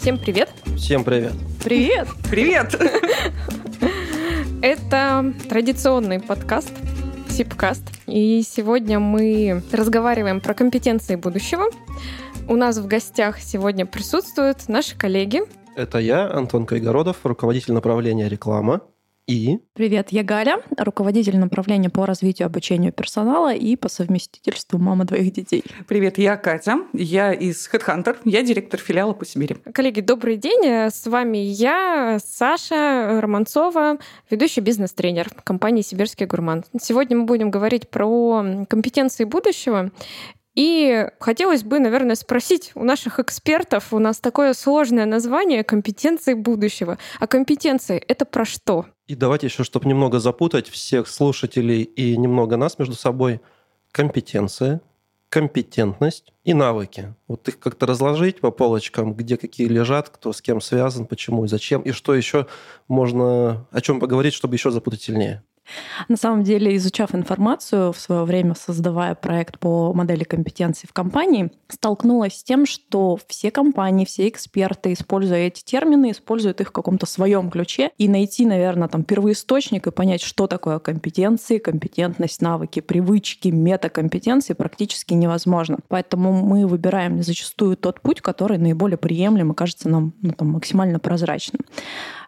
Всем привет. Всем привет. Привет. Привет. Это традиционный подкаст Сипкаст. И сегодня мы разговариваем про компетенции будущего. У нас в гостях сегодня присутствуют наши коллеги. Это я, Антон Кайгородов, руководитель направления реклама. И... Привет, я Галя, руководитель направления по развитию обучению персонала и по совместительству мама двоих детей. Привет, я Катя, я из Headhunter, я директор филиала по Сибири. Коллеги, добрый день, с вами я, Саша Романцова, ведущий бизнес-тренер компании «Сибирский гурман». Сегодня мы будем говорить про компетенции будущего и хотелось бы, наверное, спросить у наших экспертов, у нас такое сложное название компетенции будущего. А компетенции — это про что? И давайте еще, чтобы немного запутать всех слушателей и немного нас между собой, компетенция, компетентность и навыки. Вот их как-то разложить по полочкам, где какие лежат, кто с кем связан, почему и зачем, и что еще можно о чем поговорить, чтобы еще запутать сильнее. На самом деле, изучав информацию в свое время, создавая проект по модели компетенций в компании, столкнулась с тем, что все компании, все эксперты, используя эти термины, используют их в каком-то своем ключе. И найти, наверное, там первоисточник и понять, что такое компетенции, компетентность, навыки, привычки, метакомпетенции практически невозможно. Поэтому мы выбираем зачастую тот путь, который наиболее приемлем и кажется нам ну, там, максимально прозрачным.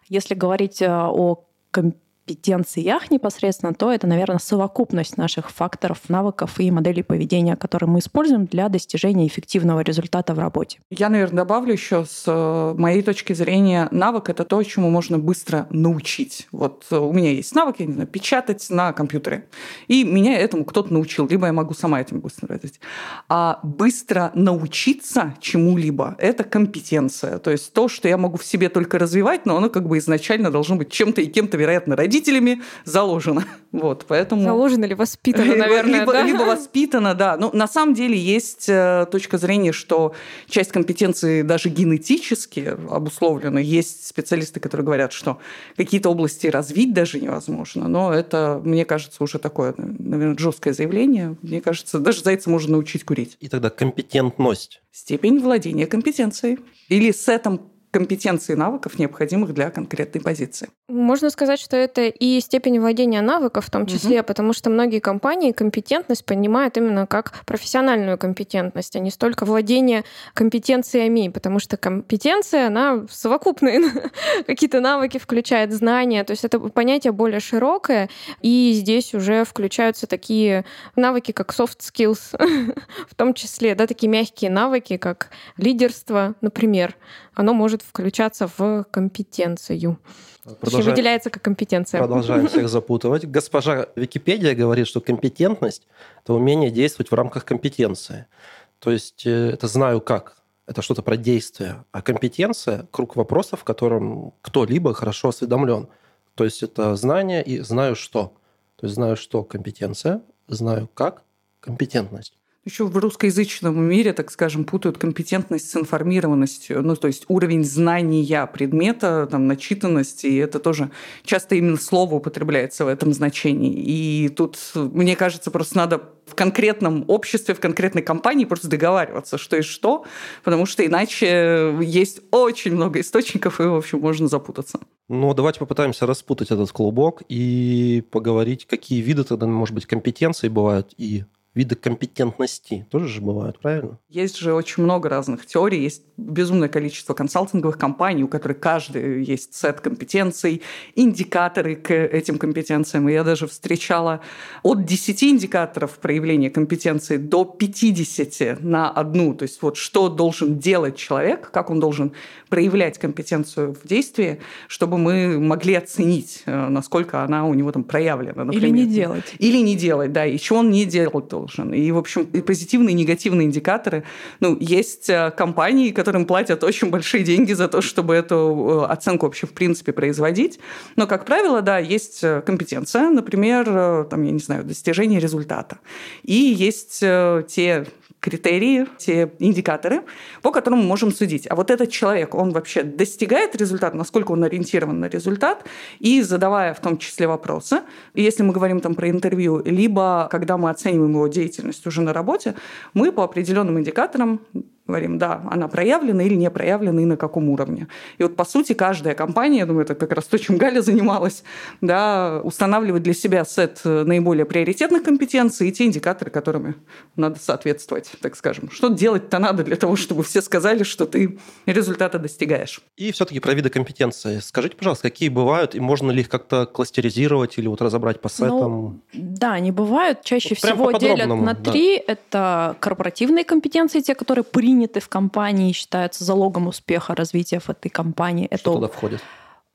Если говорить э, о компетенции, компетенциях непосредственно, то это, наверное, совокупность наших факторов, навыков и моделей поведения, которые мы используем для достижения эффективного результата в работе. Я, наверное, добавлю еще с э, моей точки зрения, навык — это то, чему можно быстро научить. Вот э, у меня есть навык, я не знаю, печатать на компьютере. И меня этому кто-то научил, либо я могу сама этим быстро работать. А быстро научиться чему-либо — это компетенция. То есть то, что я могу в себе только развивать, но оно как бы изначально должно быть чем-то и кем-то, вероятно, родителями родителями заложено. Вот, поэтому... Заложено или воспитано, наверное, либо, да? либо воспитано, да. Ну, на самом деле есть э, точка зрения, что часть компетенции даже генетически обусловлена. Есть специалисты, которые говорят, что какие-то области развить даже невозможно. Но это, мне кажется, уже такое, наверное, жесткое заявление. Мне кажется, даже зайца можно научить курить. И тогда компетентность. Степень владения компетенцией. Или сетом компетенций и навыков, необходимых для конкретной позиции. Можно сказать, что это и степень владения навыков в том числе, угу. потому что многие компании компетентность понимают именно как профессиональную компетентность, а не столько владение компетенциями, потому что компетенция, она совокупные какие-то навыки включает, знания, то есть это понятие более широкое, и здесь уже включаются такие навыки, как soft skills, в том числе, да, такие мягкие навыки, как лидерство, например, оно может включаться в компетенцию. Продолжаем, выделяется как компетенция. Продолжаем всех запутывать. Госпожа Википедия говорит, что компетентность – это умение действовать в рамках компетенции. То есть э, это знаю как. Это что-то про действие. А компетенция – круг вопросов, в котором кто-либо хорошо осведомлен. То есть это знание и знаю что. То есть знаю что – компетенция, знаю как – компетентность. Еще в русскоязычном мире, так скажем, путают компетентность с информированностью. Ну, то есть уровень знания предмета, там, начитанности, и это тоже часто именно слово употребляется в этом значении. И тут, мне кажется, просто надо в конкретном обществе, в конкретной компании просто договариваться, что и что, потому что иначе есть очень много источников, и, в общем, можно запутаться. Ну, давайте попытаемся распутать этот клубок и поговорить, какие виды тогда, может быть, компетенций бывают и виды компетентности тоже же бывают, правильно? Есть же очень много разных теорий, есть безумное количество консалтинговых компаний, у которых каждый есть сет компетенций, индикаторы к этим компетенциям. И я даже встречала от 10 индикаторов проявления компетенции до 50 на одну. То есть вот что должен делать человек, как он должен проявлять компетенцию в действии, чтобы мы могли оценить, э, насколько она у него там проявлена. Например. Или не делать. Или не делать, да, и что он не делать должен. И, в общем, и позитивные, и негативные индикаторы. Ну, есть э, компании, которым платят очень большие деньги за то, чтобы эту э, оценку вообще в принципе производить. Но, как правило, да, есть компетенция, например, там, я не знаю, достижение результата. И есть те критерии, те индикаторы, по которым мы можем судить. А вот этот человек, он вообще достигает результата, насколько он ориентирован на результат, и задавая в том числе вопросы, если мы говорим там про интервью, либо когда мы оцениваем его деятельность уже на работе, мы по определенным индикаторам говорим, да, она проявлена или не проявлена и на каком уровне. И вот, по сути, каждая компания, я думаю, это как раз то, чем Галя занималась, да, устанавливает для себя сет наиболее приоритетных компетенций и те индикаторы, которыми надо соответствовать, так скажем. Что делать-то надо для того, чтобы все сказали, что ты результата достигаешь. И все-таки про виды компетенции. Скажите, пожалуйста, какие бывают, и можно ли их как-то кластеризировать или вот разобрать по сетам? Ну, да, они бывают. Чаще вот всего делят на три. Да. Это корпоративные компетенции, те, которые при приняты в компании считаются залогом успеха развития в этой компании. Что это, туда входит?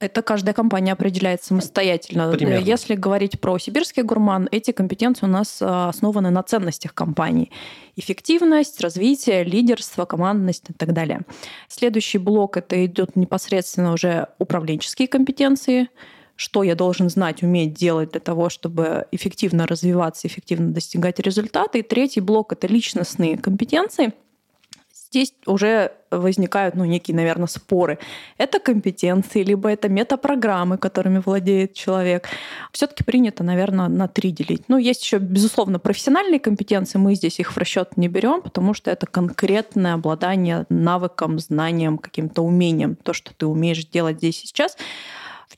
Это каждая компания определяет самостоятельно. Примерно. Если говорить про сибирский гурман, эти компетенции у нас а, основаны на ценностях компании. Эффективность, развитие, лидерство, командность и так далее. Следующий блок это идет непосредственно уже управленческие компетенции что я должен знать, уметь делать для того, чтобы эффективно развиваться, эффективно достигать результата. И третий блок — это личностные компетенции — здесь уже возникают ну, некие, наверное, споры. Это компетенции, либо это метапрограммы, которыми владеет человек. Все-таки принято, наверное, на три делить. Ну, есть еще, безусловно, профессиональные компетенции, мы здесь их в расчет не берем, потому что это конкретное обладание навыком, знанием, каким-то умением, то, что ты умеешь делать здесь и сейчас.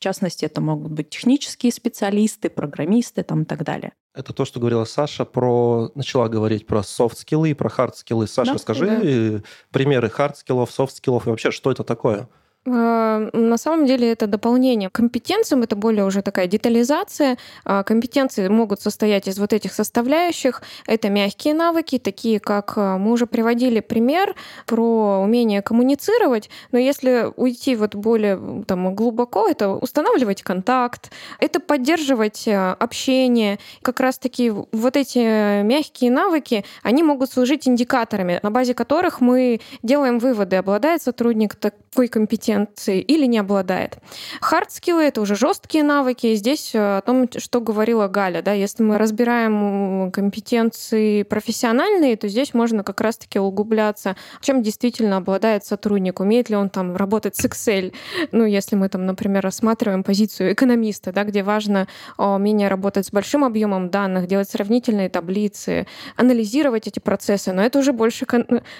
В частности, это могут быть технические специалисты, программисты там, и так далее. Это то, что говорила Саша про... Начала говорить про soft skill ы и про hard skill ы. Саша, да, скажи да. примеры hard skill ов, soft skill ов и вообще, что это такое? А, на самом деле это дополнение к компетенциям, это более уже такая детализация. А, компетенции могут состоять из вот этих составляющих. Это мягкие навыки, такие как а, мы уже приводили пример про умение коммуницировать, но если уйти вот более там, глубоко, это устанавливать контакт, это поддерживать общение. Как раз-таки вот эти мягкие навыки, они могут служить индикаторами, на базе которых мы делаем выводы, обладает сотрудник такой компетенцией, компетенции или не обладает. Хардскиллы — это уже жесткие навыки. Здесь э, о том, что говорила Галя. Да, если мы разбираем компетенции профессиональные, то здесь можно как раз-таки углубляться, чем действительно обладает сотрудник, умеет ли он там работать с Excel. Ну, если мы там, например, рассматриваем позицию экономиста, да, где важно умение работать с большим объемом данных, делать сравнительные таблицы, анализировать эти процессы. Но это уже больше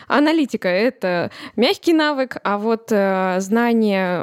аналитика, это мягкий навык, а вот э, знание знание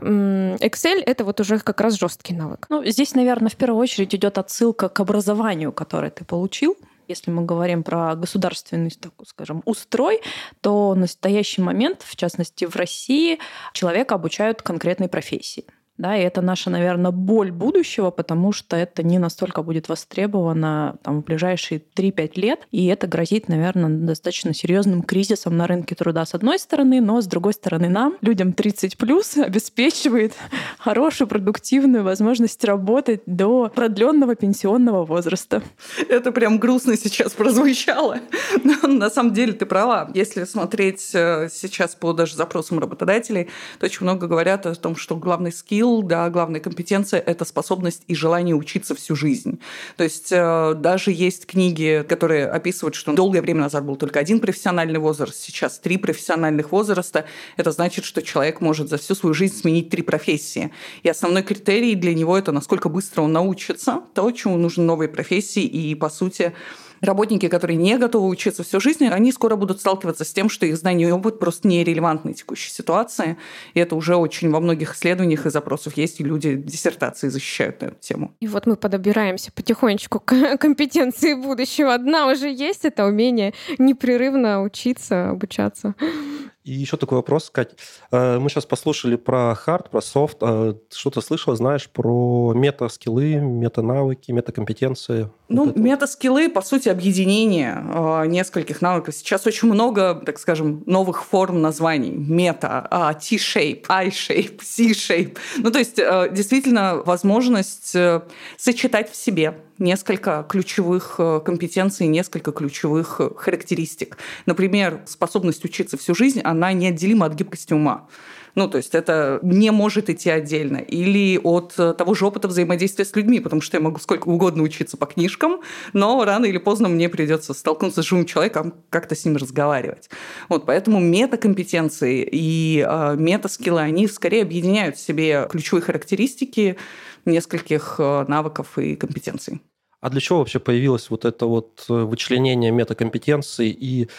Excel — это вот уже как раз жесткий навык. Ну, здесь, наверное, в первую очередь идет отсылка к образованию, которое ты получил. Если мы говорим про государственный, так скажем, устрой, то в настоящий момент, в частности в России, человека обучают конкретной профессии. Да, и это наша, наверное, боль будущего, потому что это не настолько будет востребовано там, в ближайшие 3-5 лет. И это грозит, наверное, достаточно серьезным кризисом на рынке труда с одной стороны, но с другой стороны нам, людям 30 плюс, обеспечивает хорошую, продуктивную возможность работать до продленного пенсионного возраста. Это прям грустно сейчас прозвучало. Но на самом деле ты права. Если смотреть э, сейчас по даже запросам работодателей, то очень много говорят о том, что главный скилл скилл, да, главная компетенция – это способность и желание учиться всю жизнь. То есть э, даже есть книги, которые описывают, что долгое время назад был только один профессиональный возраст, сейчас три профессиональных возраста. Это значит, что человек может за всю свою жизнь сменить три профессии. И основной критерий для него – это насколько быстро он научится, то, чему нужны новые профессии, и, по сути, работники, которые не готовы учиться всю жизнь, они скоро будут сталкиваться с тем, что их знания и опыт просто нерелевантны текущей ситуации. И это уже очень во многих исследованиях и запросах есть, и люди диссертации защищают эту тему. И вот мы подобираемся потихонечку к компетенции будущего. Одна уже есть, это умение непрерывно учиться, обучаться. И еще такой вопрос, Кать. Э, мы сейчас послушали про хард, про софт. А что-то слышала, знаешь, про мета-скиллы, мета-навыки, мета-компетенции? Ну, вот мета-скиллы, по сути, объединение э, нескольких навыков. Сейчас очень много, так скажем, новых форм названий. Мета, а, T-shape, I-shape, C-shape. Ну, то есть, э, действительно, возможность сочетать в себе несколько ключевых э, компетенций, несколько ключевых э, характеристик. Например, способность учиться всю жизнь, она неотделима от гибкости ума. Ну, то есть это не может идти отдельно. Или от э, того же опыта взаимодействия с людьми, потому что я могу сколько угодно учиться по книжкам, но рано или поздно мне придется столкнуться с живым человеком, как-то с ним разговаривать. Вот, поэтому метакомпетенции и э, метаскиллы, они скорее объединяют в себе ключевые характеристики нескольких э, навыков и компетенций. А для чего вообще появилось вот это вот э, вычленение метакомпетенций и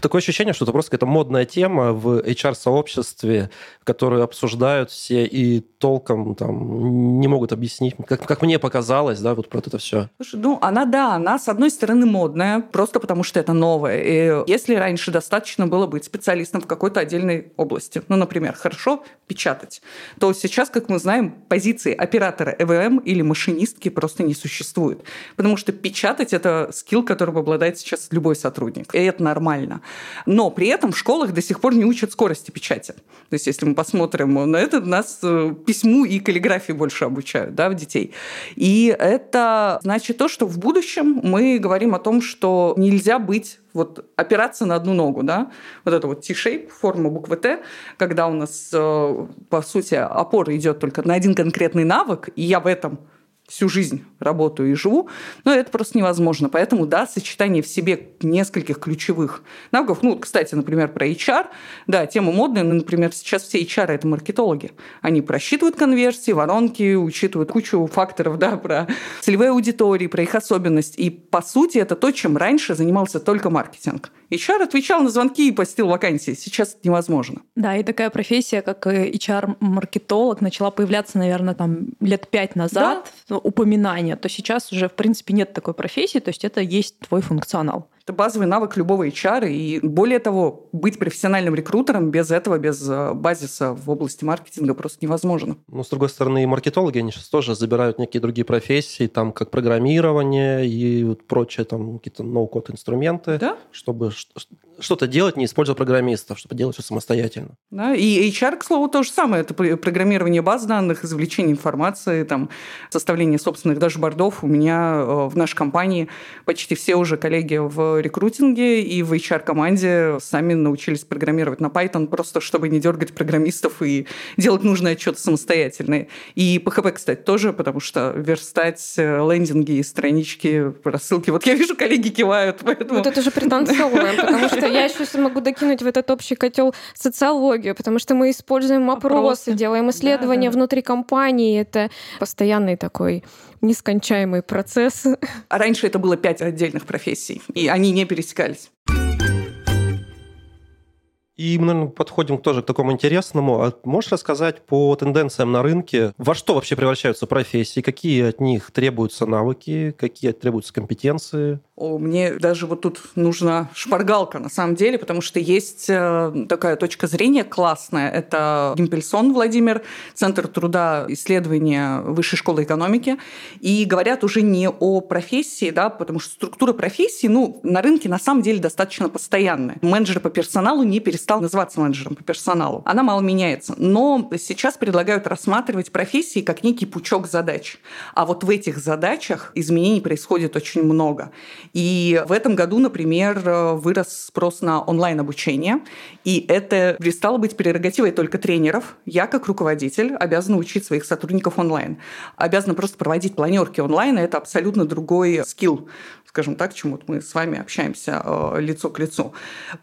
такое ощущение, что это просто какая-то модная тема в HR-сообществе, которую обсуждают все и толком там не могут объяснить, как, как мне показалось, да, вот про это все. Слушай, ну, она, да, она, с одной стороны, модная, просто потому что это новое. И если раньше достаточно было быть специалистом в какой-то отдельной области, ну, например, хорошо печатать, то сейчас, как мы знаем, позиции оператора ЭВМ или машинистки просто не существует. Потому что печатать — это скилл, которым обладает сейчас любой сотрудник. И это нормально. Но при этом в школах до сих пор не учат скорости печати. То есть если мы посмотрим на это, нас э, письму и каллиграфии больше обучают да, в детей. И это значит то, что в будущем мы говорим о том, что нельзя быть вот опираться на одну ногу, да, вот это вот T-shape, форма буквы Т, когда у нас, э, по сути, опора идет только на один конкретный навык, и я в этом всю жизнь работаю и живу, но это просто невозможно. Поэтому, да, сочетание в себе нескольких ключевых навыков, ну, кстати, например, про HR, да, тема модная, но, например, сейчас все HR – это маркетологи. Они просчитывают конверсии, воронки, учитывают кучу факторов, да, про целевые аудитории, про их особенность. И, по сути, это то, чем раньше занимался только маркетинг. HR отвечал на звонки и постил вакансии. Сейчас это невозможно. Да, и такая профессия, как HR-маркетолог, начала появляться, наверное, там лет пять назад, да? упоминание, то сейчас уже, в принципе, нет такой профессии, то есть это есть твой функционал. Это базовый навык любого HR. И более того, быть профессиональным рекрутером без этого, без э, базиса в области маркетинга просто невозможно. Ну, с другой стороны, и маркетологи, они сейчас тоже забирают некие другие профессии, там, как программирование и вот прочее, там, какие-то ноу-код инструменты, да? чтобы что-то делать, не используя программистов, чтобы делать все самостоятельно. Да, и HR, к слову, то же самое. Это программирование баз данных, извлечение информации, там, составление собственных дашбордов. У меня э, в нашей компании почти все уже коллеги в рекрутинге и в HR-команде сами научились программировать на Python, просто чтобы не дергать программистов и делать нужные отчеты самостоятельно. И PHP, кстати, тоже, потому что верстать э, лендинги и странички, рассылки. Вот я вижу, коллеги кивают, поэтому... Вот это же пританцовываем, потому что я еще могу докинуть в этот общий котел социологию, потому что мы используем опросы, делаем исследования внутри компании. Это постоянный такой нескончаемый процесс. А раньше это было пять отдельных профессий, и они не пересекались. И мы, наверное, подходим тоже к такому интересному. А можешь рассказать по тенденциям на рынке, во что вообще превращаются профессии, какие от них требуются навыки, какие требуются компетенции? О, мне даже вот тут нужна шпаргалка на самом деле, потому что есть э, такая точка зрения классная. Это Гимпельсон Владимир, Центр труда исследования Высшей школы экономики. И говорят уже не о профессии, да, потому что структура профессии ну, на рынке на самом деле достаточно постоянная. Менеджер по персоналу не перестал называться менеджером по персоналу. Она мало меняется. Но сейчас предлагают рассматривать профессии как некий пучок задач. А вот в этих задачах изменений происходит очень много. И в этом году, например, вырос спрос на онлайн-обучение, и это перестало быть прерогативой только тренеров. Я, как руководитель, обязана учить своих сотрудников онлайн. Обязана просто проводить планерки онлайн, и это абсолютно другой скилл скажем так, чему мы с вами общаемся э, лицо к лицу.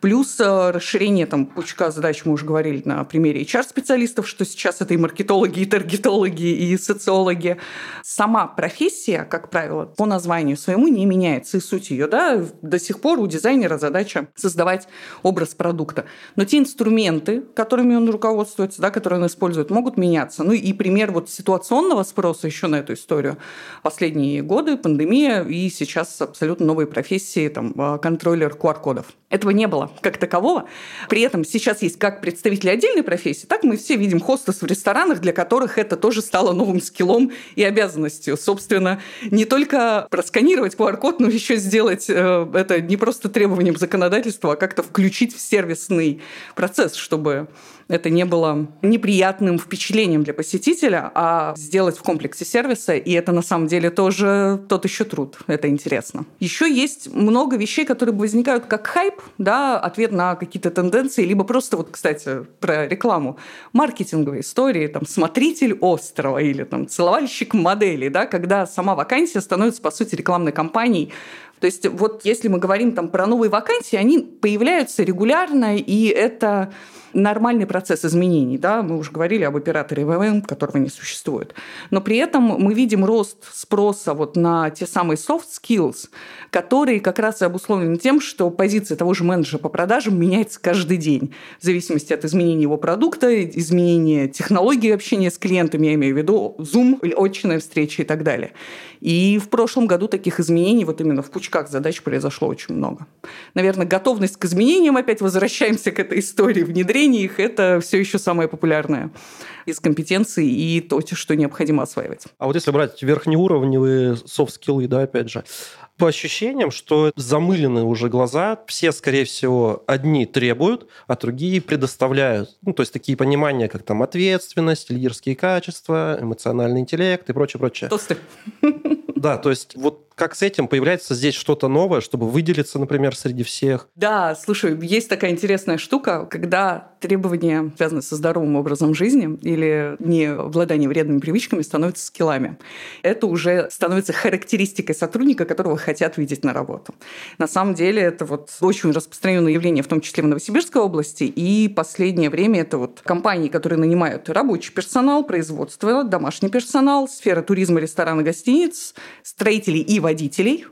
Плюс э, расширение там, пучка задач, мы уже говорили на примере HR-специалистов, что сейчас это и маркетологи, и таргетологи, и социологи. Сама профессия, как правило, по названию своему не меняется, и суть ее, да, до сих пор у дизайнера задача создавать образ продукта. Но те инструменты, которыми он руководствуется, да, которые он использует, могут меняться. Ну и пример вот ситуационного спроса еще на эту историю. Последние годы, пандемия, и сейчас абсолютно абсолютно новые профессии, там, а, контроллер QR-кодов. Этого не было как такового. При этом сейчас есть как представители отдельной профессии, так мы все видим хостес в ресторанах, для которых это тоже стало новым скиллом и обязанностью. Собственно, не только просканировать QR-код, но еще сделать э, это не просто требованием законодательства, а как-то включить в сервисный процесс, чтобы это не было неприятным впечатлением для посетителя, а сделать в комплексе сервиса, и это на самом деле тоже тот еще труд. Это интересно. Еще есть много вещей, которые возникают как хайп, да, ответ на какие-то тенденции, либо просто вот, кстати, про рекламу. Маркетинговые истории, там, смотритель острова или там целовальщик модели, да, когда сама вакансия становится, по сути, рекламной кампанией, то есть вот если мы говорим там про новые вакансии, они появляются регулярно, и это нормальный процесс изменений. Да? Мы уже говорили об операторе ВВМ, которого не существует. Но при этом мы видим рост спроса вот на те самые soft skills, которые как раз и обусловлены тем, что позиция того же менеджера по продажам меняется каждый день в зависимости от изменения его продукта, изменения технологии общения с клиентами, я имею в виду Zoom, очная встреча и так далее. И в прошлом году таких изменений вот именно в пучках задач произошло очень много. Наверное, готовность к изменениям, опять возвращаемся к этой истории внедрения их, это все еще самое популярное из компетенций и то, что необходимо осваивать. А вот если брать верхнеуровневые софт-скиллы, да, опять же, по ощущениям, что замылены уже глаза, все, скорее всего, одни требуют, а другие предоставляют. Ну, то есть такие понимания, как там ответственность, лидерские качества, эмоциональный интеллект и прочее, прочее. Тосты. Да, то есть вот как с этим появляется здесь что-то новое, чтобы выделиться, например, среди всех? Да, слушай, есть такая интересная штука, когда требования, связанные со здоровым образом жизни или не обладание вредными привычками, становятся скиллами. Это уже становится характеристикой сотрудника, которого хотят видеть на работу. На самом деле это вот очень распространенное явление, в том числе в Новосибирской области, и последнее время это вот компании, которые нанимают рабочий персонал, производство, домашний персонал, сфера туризма, ресторана, гостиниц, строителей и водителей.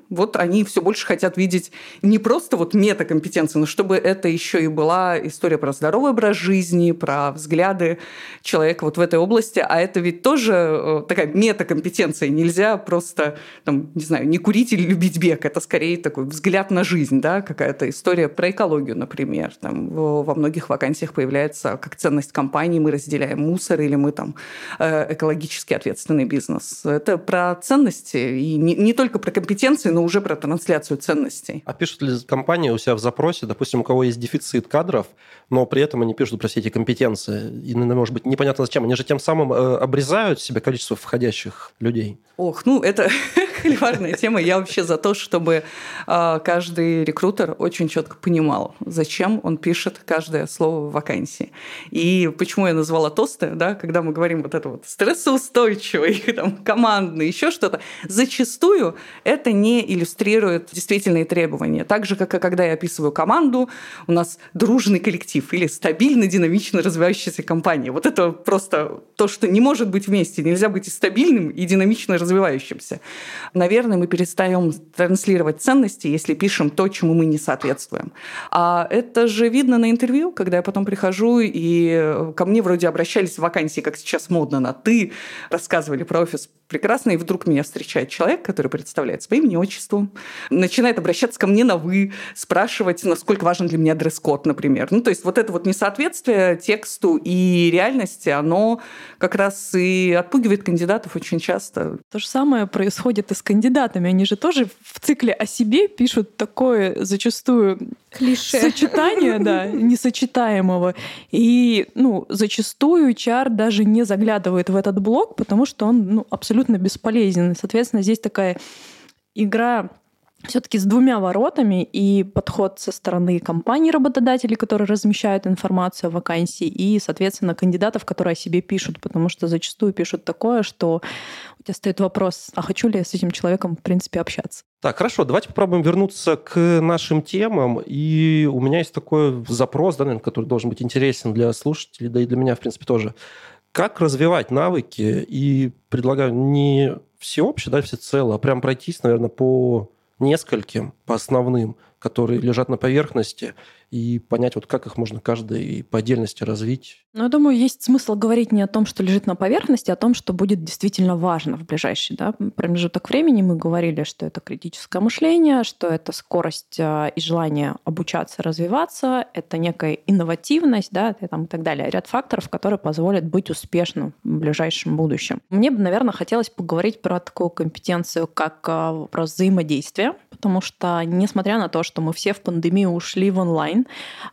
Вот они все больше хотят видеть не просто вот метакомпетенции, но чтобы это еще и была история про здоровый образ жизни, про взгляды человека вот в этой области. А это ведь тоже э, такая метакомпетенция. Нельзя просто, там, не знаю, не курить или любить бег. Это скорее такой взгляд на жизнь, да, какая-то история про экологию, например. Там во многих вакансиях появляется как ценность компании, мы разделяем мусор или мы там э, экологически ответственный бизнес. Это про ценности и не, не только про компетенции, но уже про трансляцию ценностей. А пишут ли компании у себя в запросе, допустим, у кого есть дефицит кадров, но при этом они пишут про все эти компетенции, и, может быть, непонятно зачем, они же тем самым э, обрезают себе количество входящих людей? Ох, ну это холиварная тема. Я вообще за то, чтобы э, каждый рекрутер очень четко понимал, зачем он пишет каждое слово в вакансии. И почему я назвала тосты, да, когда мы говорим вот это вот стрессоустойчивый, там, командный, еще что-то, зачастую это не иллюстрирует действительные требования. Так же, как и когда я описываю команду, у нас дружный коллектив или стабильно, динамично развивающаяся компания. Вот это просто то, что не может быть вместе. Нельзя быть и стабильным, и динамично развивающимся. Наверное, мы перестаем транслировать ценности, если пишем то, чему мы не соответствуем. А это же видно на интервью, когда я потом прихожу, и ко мне вроде обращались в вакансии, как сейчас модно, на «ты», рассказывали про офис прекрасно, и вдруг меня встречает человек, который представляет по имени отчеству, начинает обращаться ко мне на «вы», спрашивать, насколько важен для меня дресс-код, например. Ну, то есть вот это вот несоответствие тексту и реальности, оно как раз и отпугивает кандидатов очень часто. То же самое происходит и с кандидатами. Они же тоже в цикле о себе пишут такое зачастую Клише. сочетание, да, несочетаемого. И, ну, зачастую HR даже не заглядывает в этот блок, потому что он, ну, абсолютно бесполезен. Соответственно, здесь такая игра все-таки с двумя воротами и подход со стороны компаний работодателей, которые размещают информацию о вакансии, и, соответственно, кандидатов, которые о себе пишут, потому что зачастую пишут такое, что у тебя стоит вопрос, а хочу ли я с этим человеком, в принципе, общаться. Так, хорошо, давайте попробуем вернуться к нашим темам. И у меня есть такой запрос, да, наверное, который должен быть интересен для слушателей, да и для меня, в принципе, тоже. Как развивать навыки? И предлагаю не всеобщее, да, всецело, а прям пройтись, наверное, по нескольким, по основным, которые лежат на поверхности, и понять, вот как их можно каждый по отдельности развить. Ну, я думаю, есть смысл говорить не о том, что лежит на поверхности, а о том, что будет действительно важно в ближайший да, промежуток времени. Мы говорили, что это критическое мышление, что это скорость а, и желание обучаться, развиваться, это некая инновативность да, и, там, и так далее. Ряд факторов, которые позволят быть успешным в ближайшем будущем. Мне бы, наверное, хотелось поговорить про такую компетенцию, как а, вопрос взаимодействия, потому что, несмотря на то, что мы все в пандемию ушли в онлайн,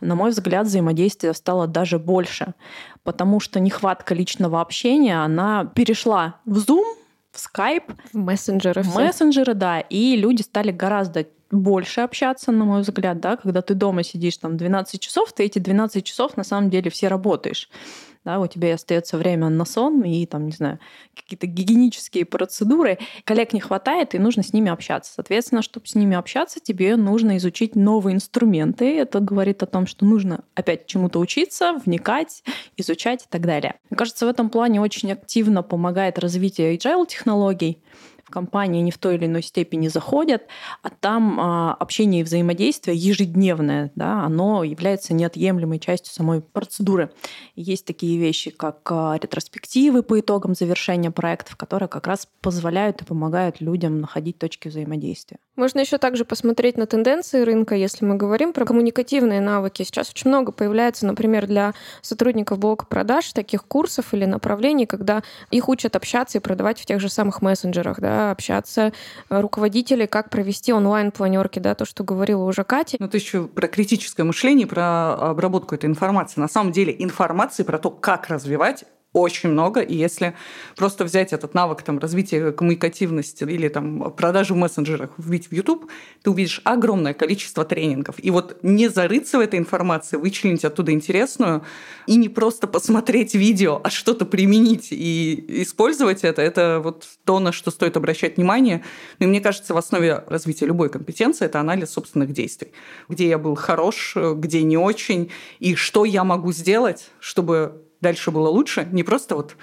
на мой взгляд, взаимодействие стало даже больше, потому что нехватка личного общения, она перешла в Zoom, в Skype, в мессенджеры. В мессенджеры, да, и люди стали гораздо больше общаться, на мой взгляд, да, когда ты дома сидишь там 12 часов, ты эти 12 часов на самом деле все работаешь да, у тебя остается время на сон и там, не знаю, какие-то гигиенические процедуры. Коллег не хватает, и нужно с ними общаться. Соответственно, чтобы с ними общаться, тебе нужно изучить новые инструменты. Это говорит о том, что нужно опять чему-то учиться, вникать, изучать и так далее. Мне кажется, в этом плане очень активно помогает развитие agile технологий компании не в той или иной степени заходят, а там а, общение и взаимодействие ежедневное, да, оно является неотъемлемой частью самой процедуры. есть такие вещи, как а, ретроспективы по итогам завершения проектов, которые как раз позволяют и помогают людям находить точки взаимодействия. Можно еще также посмотреть на тенденции рынка, если мы говорим про коммуникативные навыки. Сейчас очень много появляется, например, для сотрудников блока продаж таких курсов или направлений, когда их учат общаться и продавать в тех же самых мессенджерах, да, общаться, э, руководители, как провести онлайн-планерки, да, то, что говорила уже Катя. Ну, ты еще про критическое мышление, про обработку этой информации. На самом деле информации про то, как развивать очень много, и если просто взять этот навык там, развития коммуникативности или там, продажи в мессенджерах, вбить в YouTube, ты увидишь огромное количество тренингов. И вот не зарыться в этой информации, вычленить оттуда интересную и не просто посмотреть видео, а что-то применить и использовать это, это вот то, на что стоит обращать внимание. Ну, и мне кажется, в основе развития любой компетенции это анализ собственных действий. Где я был хорош, где не очень, и что я могу сделать, чтобы дальше было лучше. Не просто вот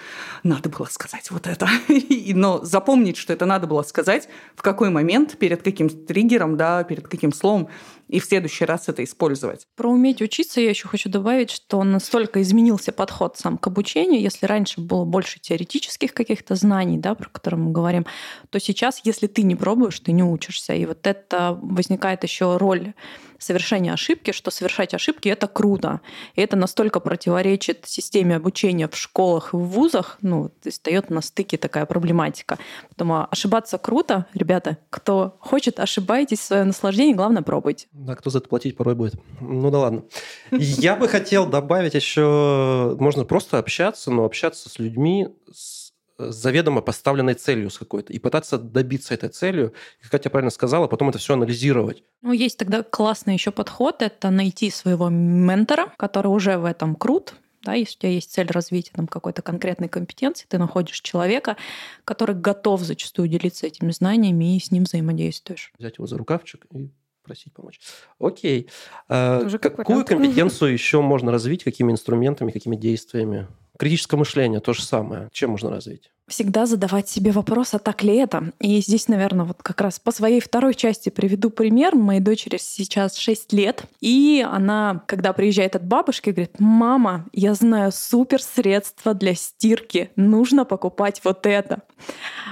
надо было сказать вот это, но запомнить, что это надо было сказать, в какой момент, перед каким триггером, да, перед каким словом, и в следующий раз это использовать. Про уметь учиться я еще хочу добавить, что настолько изменился подход сам к обучению. Если раньше было больше теоретических каких-то знаний, да, про которые мы говорим, то сейчас, если ты не пробуешь, ты не учишься. И вот это возникает еще роль совершения ошибки, что совершать ошибки это круто. И это настолько противоречит системе обучения в школах и в вузах, ну, встает на стыке такая проблематика. Поэтому ошибаться круто, ребята, кто хочет, ошибайтесь, свое наслаждение, главное пробуйте. Да, кто за это платить порой будет. Ну да ладно. Я бы хотел добавить еще, можно просто общаться, но общаться с людьми с заведомо поставленной целью с какой-то и пытаться добиться этой целью, как Катя правильно сказала, потом это все анализировать. Ну, есть тогда классный еще подход, это найти своего ментора, который уже в этом крут, да, если у тебя есть цель развития там, какой-то конкретной компетенции, ты находишь человека, который готов зачастую делиться этими знаниями и с ним взаимодействуешь. Взять его за рукавчик и просить помочь. Окей. А, какую компетенцию еще можно развить? Какими инструментами, какими действиями? Критическое мышление то же самое. Чем можно развить? Всегда задавать себе вопрос, а так ли это? И здесь, наверное, вот как раз по своей второй части приведу пример. Моей дочери сейчас 6 лет, и она, когда приезжает от бабушки, говорит, мама, я знаю супер средства для стирки, нужно покупать вот это.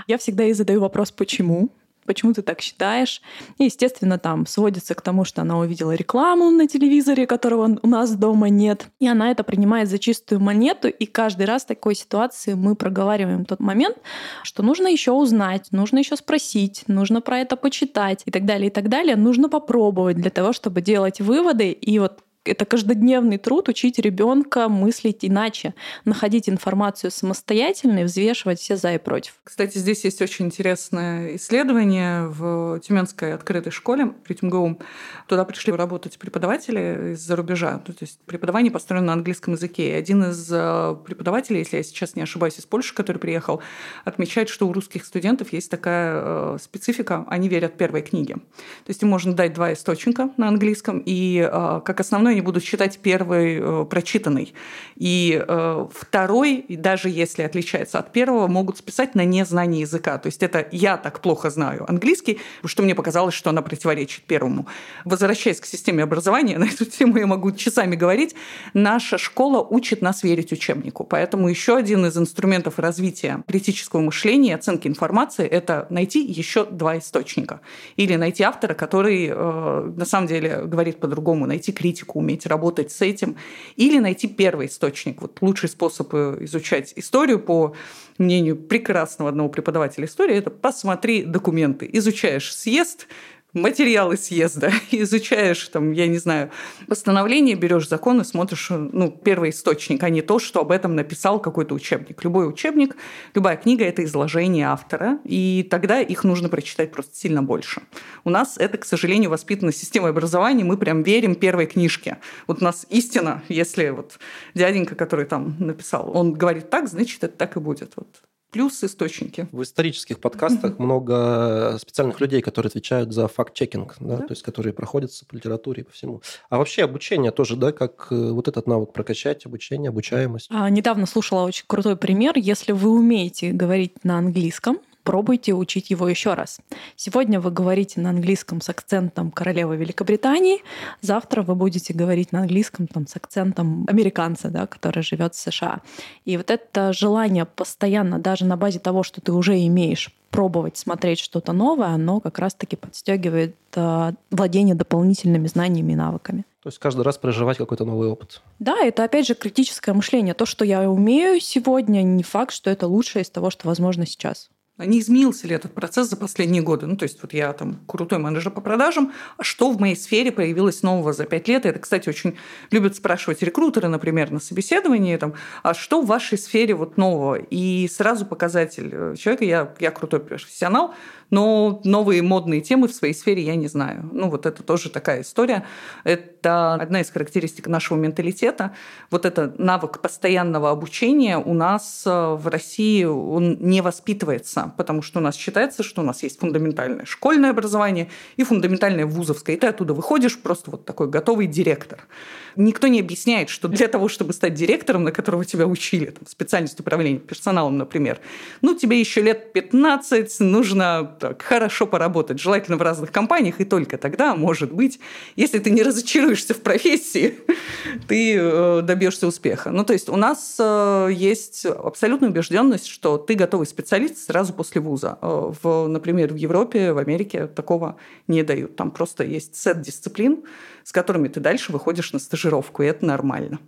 Я всегда ей задаю вопрос, почему? Почему ты так считаешь. И, естественно, там сводится к тому, что она увидела рекламу на телевизоре, которого у нас дома нет. И она это принимает за чистую монету. И каждый раз в такой ситуации мы проговариваем тот момент, что нужно еще узнать, нужно еще спросить, нужно про это почитать и так далее, и так далее. Нужно попробовать для того, чтобы делать выводы. И вот это каждодневный труд учить ребенка мыслить иначе, находить информацию самостоятельно и взвешивать все за и против. Кстати, здесь есть очень интересное исследование в Тюменской открытой школе при ТюМГУ. Туда пришли работать преподаватели из-за рубежа. То есть преподавание построено на английском языке. И один из э, преподавателей, если я сейчас не ошибаюсь, из Польши, который приехал, отмечает, что у русских студентов есть такая э, специфика, они верят первой книге. То есть им можно дать два источника на английском, и э, как основной они будут считать первый э, прочитанный. И э, второй, даже если отличается от первого, могут списать на незнание языка. То есть это я так плохо знаю английский, что мне показалось, что она противоречит первому. Возвращаясь к системе образования, на эту тему я могу часами говорить, наша школа учит нас верить учебнику. Поэтому еще один из инструментов развития критического мышления и оценки информации – это найти еще два источника. Или найти автора, который э, на самом деле говорит по-другому, найти критику, уметь работать с этим, или найти первый источник. Вот лучший способ э, изучать историю по мнению прекрасного одного преподавателя истории, это посмотри документы. Изучаешь съезд, материалы съезда, изучаешь, там, я не знаю, постановление, берешь закон и смотришь, ну, первый источник, а не то, что об этом написал какой-то учебник. Любой учебник, любая книга – это изложение автора, и тогда их нужно прочитать просто сильно больше. У нас это, к сожалению, воспитана система образования, мы прям верим первой книжке. Вот у нас истина, если вот дяденька, который там написал, он говорит так, значит, это так и будет. Вот плюс источники. В исторических подкастах много специальных людей, которые отвечают за факт-чекинг, да, да? то есть которые проходятся по литературе и по всему. А вообще обучение тоже, да, как э, вот этот навык прокачать, обучение, обучаемость. А, недавно слушала очень крутой пример. Если вы умеете говорить на английском, пробуйте учить его еще раз. Сегодня вы говорите на английском с акцентом королевы Великобритании, завтра вы будете говорить на английском там, с акцентом американца, да, который живет в США. И вот это желание постоянно, даже на базе того, что ты уже имеешь, пробовать смотреть что-то новое, оно как раз-таки подстегивает э, владение дополнительными знаниями и навыками. То есть каждый раз проживать какой-то новый опыт. Да, это опять же критическое мышление. То, что я умею сегодня, не факт, что это лучшее из того, что возможно сейчас. А не изменился ли этот процесс за последние годы? Ну, то есть вот я там крутой менеджер по продажам, а что в моей сфере появилось нового за пять лет? Это, кстати, очень любят спрашивать рекрутеры, например, на собеседовании, там, а что в вашей сфере вот нового? И сразу показатель э, человека, я, я крутой профессионал, но новые модные темы в своей сфере я не знаю. Ну, вот это тоже такая история. Это одна из характеристик нашего менталитета. Вот это навык постоянного обучения у нас э, в России он не воспитывается, потому что у нас считается, что у нас есть фундаментальное школьное образование и фундаментальное вузовское. И ты оттуда выходишь просто вот такой готовый директор. Никто не объясняет, что для того, чтобы стать директором, на которого тебя учили, там, специальность управления персоналом, например, ну, тебе еще лет 15 нужно так, хорошо поработать, желательно в разных компаниях, и только тогда, может быть, если ты не разочаруешься в профессии, ты э, добьешься успеха. Ну, то есть у нас э, есть абсолютная убежденность, что ты готовый специалист сразу после вуза. Э, в, например, в Европе, в Америке такого не дают. Там просто есть сет дисциплин, с которыми ты дальше выходишь на стажировку, и это нормально.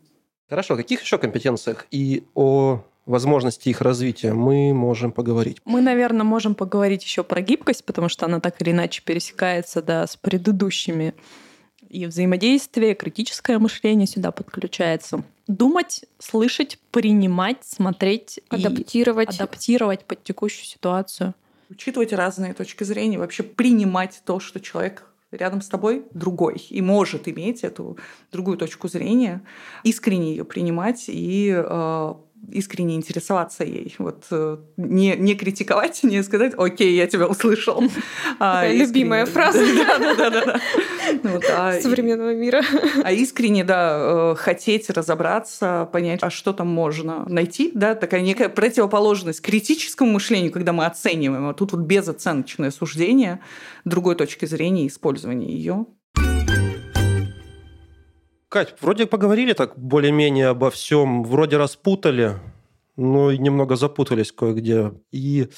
Хорошо, о каких еще компетенциях и о возможности их развития мы можем поговорить. Мы, наверное, можем поговорить еще про гибкость, потому что она так или иначе пересекается да, с предыдущими. И взаимодействие, критическое мышление сюда подключается. Думать, слышать, принимать, смотреть адаптировать. и адаптировать под текущую ситуацию. Учитывать разные точки зрения, вообще принимать то, что человек рядом с тобой другой и может иметь эту другую точку зрения, искренне ее принимать и э, искренне интересоваться ей. Вот э, не, не критиковать, не сказать, окей, я тебя услышал. А любимая фраза. Да-да-да. Ну а Современного мира. А искренне, да, э, хотеть разобраться, понять, а что там можно найти, да, такая некая противоположность критическому мышлению, когда мы оцениваем, а тут вот безоценочное суждение другой точки зрения, использование ее. Кать, вроде поговорили так более-менее обо всем, вроде распутали, но и немного запутались кое-где. И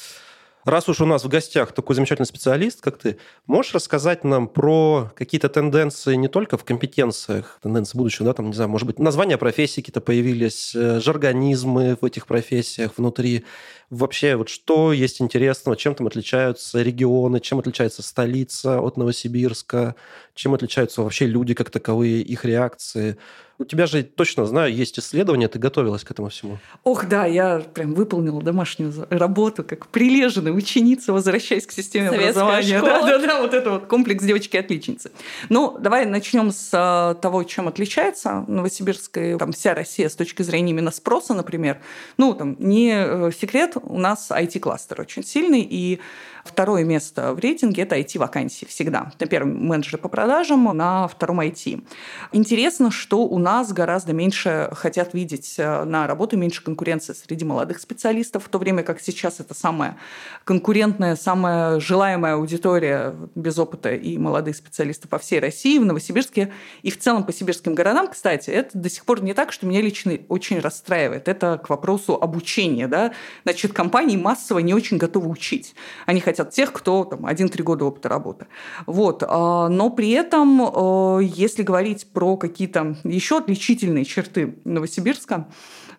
раз уж у нас в гостях такой замечательный специалист, как ты, можешь рассказать нам про какие-то тенденции не только в компетенциях, тенденции будущего, да, там, не знаю, может быть, названия профессий какие-то появились, э, жаргонизмы в этих профессиях внутри, вообще вот что есть интересного, чем там отличаются регионы, чем отличается столица от Новосибирска, чем отличаются вообще люди как таковые, их реакции. У тебя же, точно знаю, есть исследования, ты готовилась к этому всему. Ох, да, я прям выполнила домашнюю работу, как прилежная ученица, возвращаясь к системе Советская образования. Школа. Да, да, да, вот это вот комплекс девочки-отличницы. Ну, давай начнем с а, того, чем отличается Новосибирская, там, вся Россия с точки зрения именно спроса, например. Ну, там, не э, секрет, у нас IT-кластер очень сильный, и второе место в рейтинге – это IT-вакансии всегда. На первом менеджеры по продажам, на втором IT. Интересно, что у нас гораздо меньше хотят видеть э, на работу, меньше конкуренции среди молодых специалистов, в то время как сейчас это самая конкурентная, самая желаемая аудитория без опыта и молодых специалистов по всей России, в Новосибирске и в целом по сибирским городам, кстати, это до сих пор не так, что меня лично очень расстраивает. Это к вопросу обучения. Да? Значит, компании массово не очень готовы учить. Они хотят тех, кто там, 1-3 года опыта работы. Вот. А, но при этом, э, если говорить про какие-то еще отличительные черты Новосибирска,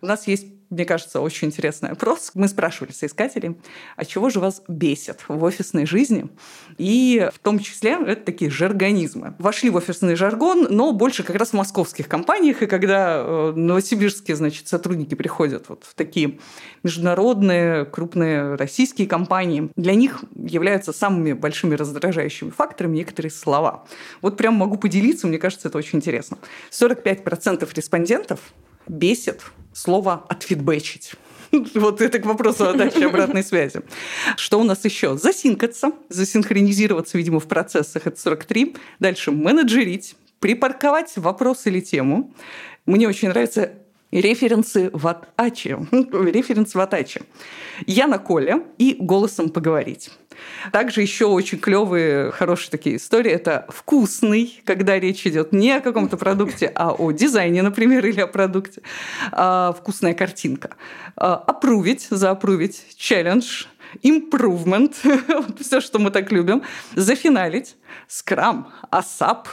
у нас есть мне кажется, очень интересный опрос. Мы спрашивали соискателей, а чего же вас бесит в офисной жизни? И в том числе это такие жаргонизмы. Вошли в офисный жаргон, но больше как раз в московских компаниях, и когда э, новосибирские, значит, сотрудники приходят вот в такие международные, крупные российские компании, для них являются самыми большими раздражающими факторами некоторые слова. Вот прям могу поделиться, мне кажется, это очень интересно. 45% респондентов бесит слово «отфидбэчить». Вот это к вопросу о даче обратной связи. Что у нас еще? Засинкаться, засинхронизироваться, видимо, в процессах. Это 43. Дальше менеджерить, припарковать вопрос или тему. Мне очень нравится референсы в Атаче. Референс в Атаче. Я на Коле и голосом поговорить. Также еще очень клевые, хорошие такие истории. Это вкусный, когда речь идет не о каком-то продукте, а о дизайне, например, или о продукте. А, вкусная картинка. Опрувить, заопрувить, challenge, improvement, все, что мы так любим, зафиналить, scrum, ASAP,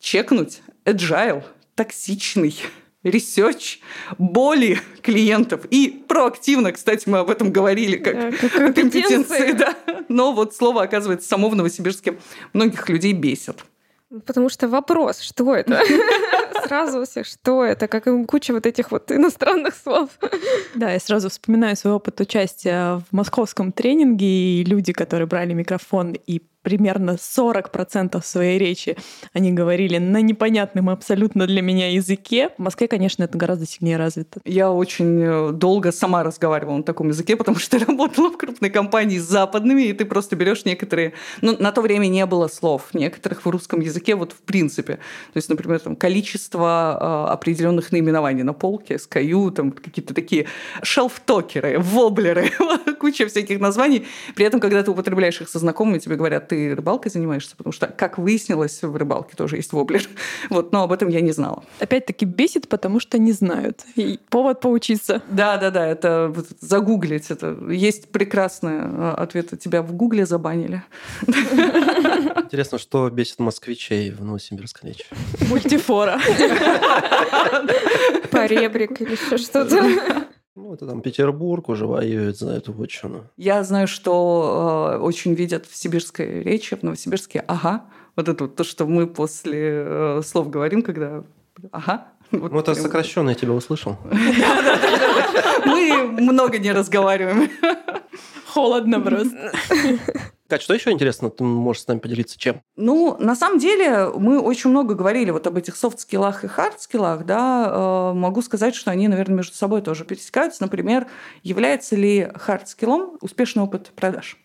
чекнуть, agile, токсичный, research боли клиентов. И проактивно, кстати, мы об этом говорили, как, да, как компетенции. Да. Но вот слово, оказывается, само в Новосибирске многих людей бесит. Потому что вопрос, что это? Сразу у всех, что это? Как им куча вот этих вот иностранных слов. Да, я сразу вспоминаю свой опыт участия в московском тренинге, и люди, которые брали микрофон и примерно 40% своей речи они говорили на непонятном абсолютно для меня языке. В Москве, конечно, это гораздо сильнее развито. Я очень э, долго сама разговаривала на таком языке, потому что работала в крупной компании с западными, и ты просто берешь некоторые... Ну, на то время не было слов, некоторых в русском языке вот в принципе. То есть, например, там, количество э, определенных наименований на полке, SKU, там какие-то такие шелфтокеры, воблеры, куча всяких названий. При этом, когда ты употребляешь их со знакомыми, тебе говорят, ты рыбалкой занимаешься, потому что, как выяснилось, в рыбалке тоже есть воблер. Вот, но об этом я не знала. Опять-таки бесит, потому что не знают. И повод поучиться. Да, да, да, это вот, загуглить. Это есть прекрасный а, ответ. Тебя в гугле забанили. Интересно, что бесит москвичей в Новосибирске речи? Мультифора. Поребрик или еще что-то. Ну, это там Петербург уже воюет за эту вотчину. Я знаю, что э, очень видят в сибирской речи, в Новосибирске «ага». Вот это вот то, что мы после э, слов говорим, когда «ага». Вот ну, это прям... сокращенно я тебя услышал. Мы много не разговариваем. Холодно просто. Кать, что еще интересно, ты можешь с нами поделиться чем? Ну, на самом деле, мы очень много говорили вот об этих софт-скиллах и хард-скиллах, да, э, могу сказать, что они, наверное, между собой тоже пересекаются. Например, является ли хард-скиллом успешный опыт продаж?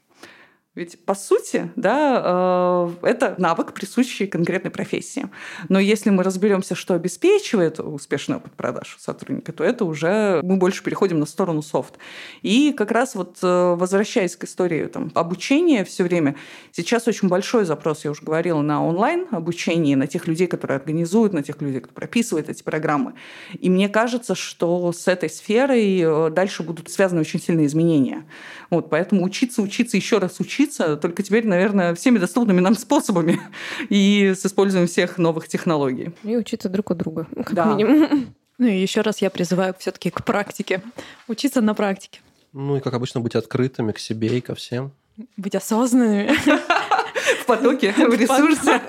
Ведь, по сути, да, э, это навык, присущий конкретной профессии. Но если мы разберемся, что обеспечивает успешный опыт продаж сотрудника, то это уже мы больше переходим на сторону софт. И как раз вот э, возвращаясь к истории там, обучения все время, сейчас очень большой запрос, я уже говорила, на онлайн обучение, на тех людей, которые организуют, на тех людей, кто прописывает эти программы. И мне кажется, что с этой сферой э, дальше будут связаны очень сильные изменения. Вот, поэтому учиться, учиться, еще раз учиться, учиться, только теперь, наверное, всеми доступными нам способами и с использованием всех новых технологий. И учиться друг у друга, как да. минимум. Ну и еще раз я призываю все-таки к практике. Учиться на практике. Ну и, как обычно, быть открытыми к себе и ко всем. Быть осознанными. В потоке, в ресурсе.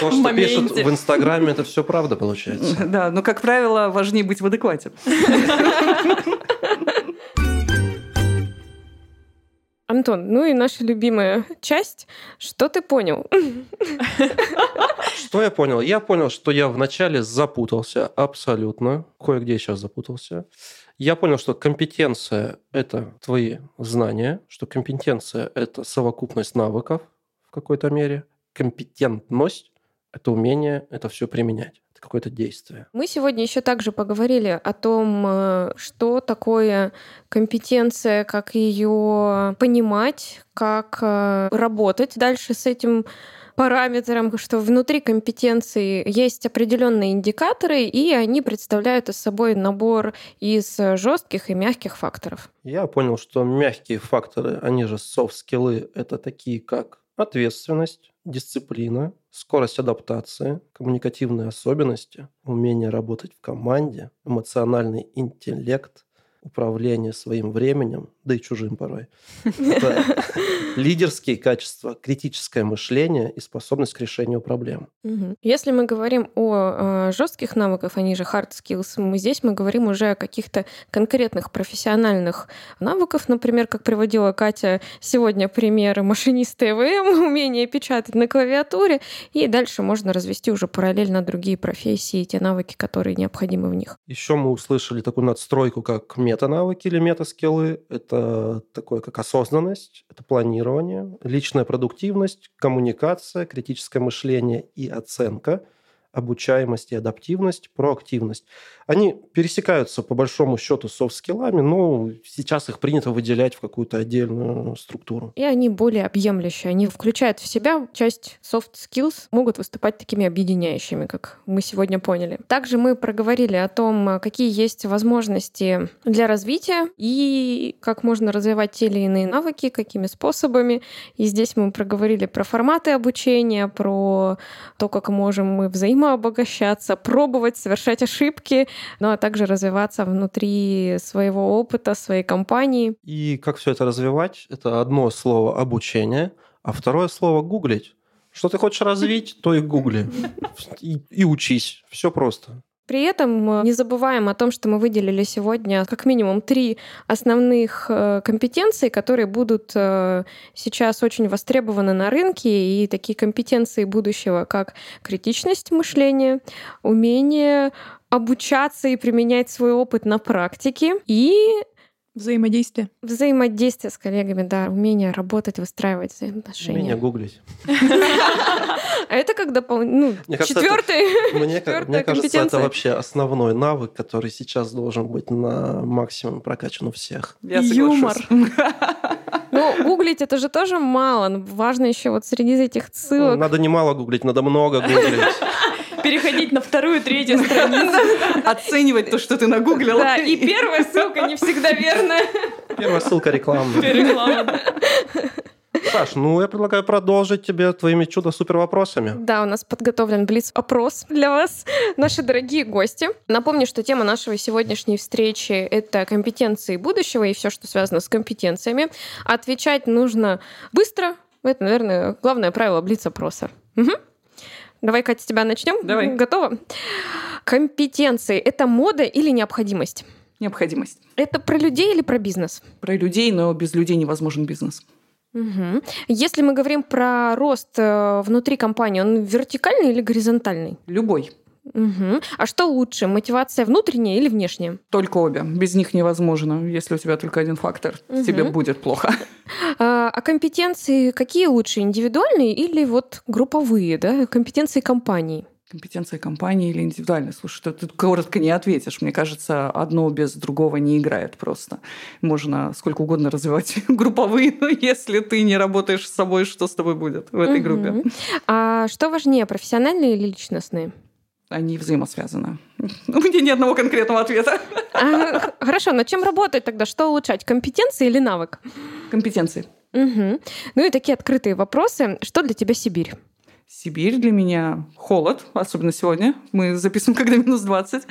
То, что пишут в Инстаграме, это все правда получается. Да, но, как правило, важнее быть в адеквате. Антон, ну и наша любимая часть. Что ты понял? Что я понял? Я понял, что я вначале запутался абсолютно. Кое-где сейчас запутался. Я понял, что компетенция – это твои знания, что компетенция – это совокупность навыков в какой-то мере. Компетентность – это умение это все применять какое-то действие. Мы сегодня еще также поговорили о том, э, что такое компетенция, как ее понимать, как э, работать дальше с этим параметром, что внутри компетенции есть определенные индикаторы, и они представляют из собой набор из жестких и мягких факторов. Я понял, что мягкие факторы, они же софт-скиллы, это такие как ответственность, дисциплина, скорость адаптации, коммуникативные особенности, умение работать в команде, эмоциональный интеллект, управление своим временем, да и чужим порой. Это лидерские качества, критическое мышление и способность к решению проблем. Если мы говорим о э, жестких навыках, они же hard skills, мы здесь мы говорим уже о каких-то конкретных профессиональных навыков, например, как приводила Катя сегодня пример машиниста ЭВМ, умение печатать на клавиатуре, и дальше можно развести уже параллельно другие профессии, те навыки, которые необходимы в них. Еще мы услышали такую надстройку, как мета-навыки или мета-скиллы. Это такое, как осознанность, это планирование, личная продуктивность, коммуникация, критическое мышление и оценка – обучаемость и адаптивность, проактивность. Они пересекаются по большому счету софт-скиллами, но сейчас их принято выделять в какую-то отдельную структуру. И они более объемлющие. Они включают в себя часть soft skills, могут выступать такими объединяющими, как мы сегодня поняли. Также мы проговорили о том, какие есть возможности для развития и как можно развивать те или иные навыки, какими способами. И здесь мы проговорили про форматы обучения, про то, как можем мы взаимообогащаться, пробовать, совершать ошибки, ну а также развиваться внутри своего опыта, своей компании. И как все это развивать? Это одно слово обучение, а второе слово гуглить. Что ты хочешь развить, то и гугли. И, и учись. Все просто. При этом не забываем о том, что мы выделили сегодня как минимум три основных э, компетенции, которые будут э, сейчас очень востребованы на рынке, и такие компетенции будущего, как критичность мышления, умение обучаться и применять свой опыт на практике и Взаимодействие. Взаимодействие с коллегами, да, умение работать, выстраивать взаимоотношения. Умение гуглить. А это как дополнительный, ну, четвертый. Мне кажется, это вообще основной навык, который сейчас должен быть на максимум прокачан у всех. Юмор. Ну, гуглить это же тоже мало. Важно еще вот среди этих ссылок. Надо не мало гуглить, надо много гуглить переходить на вторую, третью страницу. Оценивать то, что ты нагуглила. Да, и первая ссылка не всегда верная. Первая ссылка рекламная. Реклама, Саш, ну я предлагаю продолжить тебе твоими чудо-супер вопросами. Да, у нас подготовлен блиц-опрос для вас, наши дорогие гости. Напомню, что тема нашей сегодняшней встречи — это компетенции будущего и все, что связано с компетенциями. Отвечать нужно быстро. Это, наверное, главное правило блиц-опроса. Угу. Давай, Катя, с тебя начнем. Давай. Готова? Компетенции — это мода или необходимость? Необходимость. Это про людей или про бизнес? Про людей, но без людей невозможен бизнес. Угу. Если мы говорим про рост э, внутри компании, он вертикальный или горизонтальный? Любой. Угу. А что лучше, мотивация внутренняя или внешняя? Только обе. Без них невозможно. Если у тебя только один фактор, угу. тебе будет плохо. А, а компетенции какие лучше, индивидуальные или вот групповые, да? Компетенции компании? компетенции компании или индивидуальные. Слушай, ты, ты коротко не ответишь. Мне кажется, одно без другого не играет просто. Можно сколько угодно развивать групповые, но если ты не работаешь с собой, что с тобой будет в этой угу. группе? А что важнее, профессиональные или личностные? Они взаимосвязаны. У меня ни одного конкретного ответа. А, хорошо, над чем работать тогда? Что улучшать? Компетенции или навык? Компетенции. Угу. Ну и такие открытые вопросы. Что для тебя Сибирь? Сибирь для меня холод, особенно сегодня. Мы записываем, когда минус 20.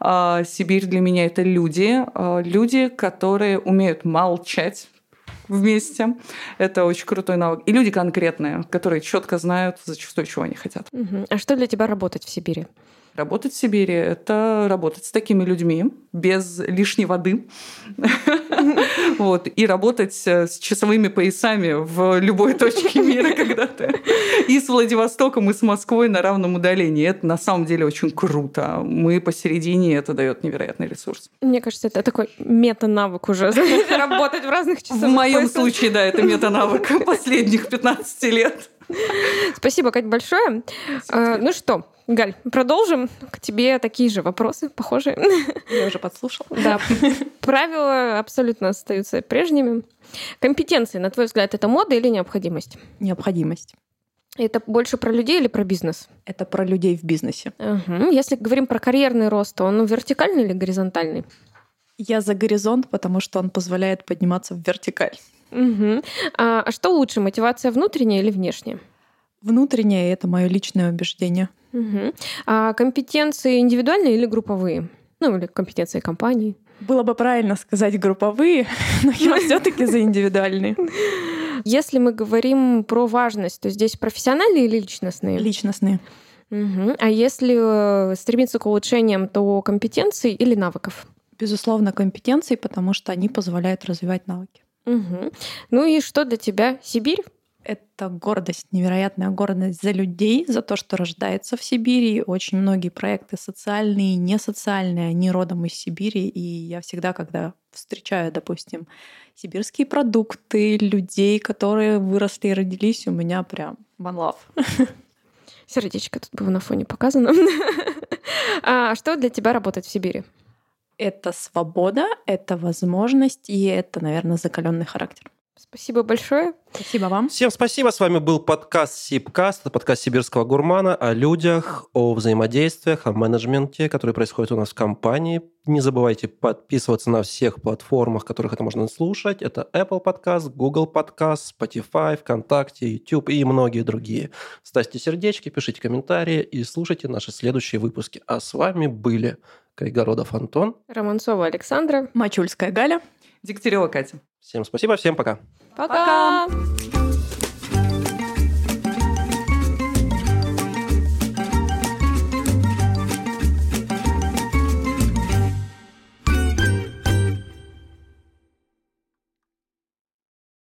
А, Сибирь для меня это люди. А, люди, которые умеют молчать вместе. Это очень крутой навык. И люди конкретные, которые четко знают зачастую, чего они хотят. Угу. А что для тебя работать в Сибири? Работать в Сибири – это работать с такими людьми, без лишней воды. Вот, и работать э, с часовыми поясами в любой точке мира когда-то. И с Владивостоком, и с Москвой на равном удалении. Это на самом деле очень круто. Мы посередине, это дает невероятный ресурс. Мне кажется, это такой мета-навык уже, работать в разных часовых В моем случае, да, это мета-навык последних 15 лет. Спасибо, Кать, большое. А, ну что, Галь, продолжим. К тебе такие же вопросы, похожие. Я уже подслушала. Да. Правила абсолютно остаются прежними. Компетенции, на твой взгляд, это мода или необходимость? Необходимость. Это больше про людей или про бизнес? Это про людей в бизнесе. Угу. Если говорим про карьерный рост, то он вертикальный или горизонтальный? Я за горизонт, потому что он позволяет подниматься в вертикаль. Угу. А, а что лучше, мотивация внутренняя или внешняя? Внутренняя это мое личное убеждение. Угу. А компетенции индивидуальные или групповые? Ну, или компетенции компании? Было бы правильно сказать групповые, но я все-таки за индивидуальные. Если мы говорим про важность, то здесь профессиональные или личностные? Личностные. Угу. А если э, стремиться к улучшениям, то компетенций или навыков? Безусловно, компетенции, потому что они позволяют развивать навыки. Угу. Ну и что для тебя Сибирь? Это гордость, невероятная гордость за людей, за то, что рождается в Сибири. Очень многие проекты социальные, не социальные, они родом из Сибири. И я всегда, когда встречаю, допустим, сибирские продукты, людей, которые выросли и родились, у меня прям one love. Сердечко тут было на фоне показано. А что для тебя работать в Сибири? Это свобода, это возможность и это, наверное, закаленный характер. Спасибо большое. Спасибо вам. Всем спасибо. С вами был подкаст Сибкаст, это подкаст сибирского гурмана о людях, о взаимодействиях, о менеджменте, который происходит у нас в компании. Не забывайте подписываться на всех платформах, которых это можно слушать. Это Apple Podcast, Google Podcast, Spotify, ВКонтакте, YouTube и многие другие. Ставьте сердечки, пишите комментарии и слушайте наши следующие выпуски. А с вами были Кайгородов Антон, Романцова Александра, Мачульская Галя, Дегтярева Катя. Всем спасибо, всем пока. Пока! Пока!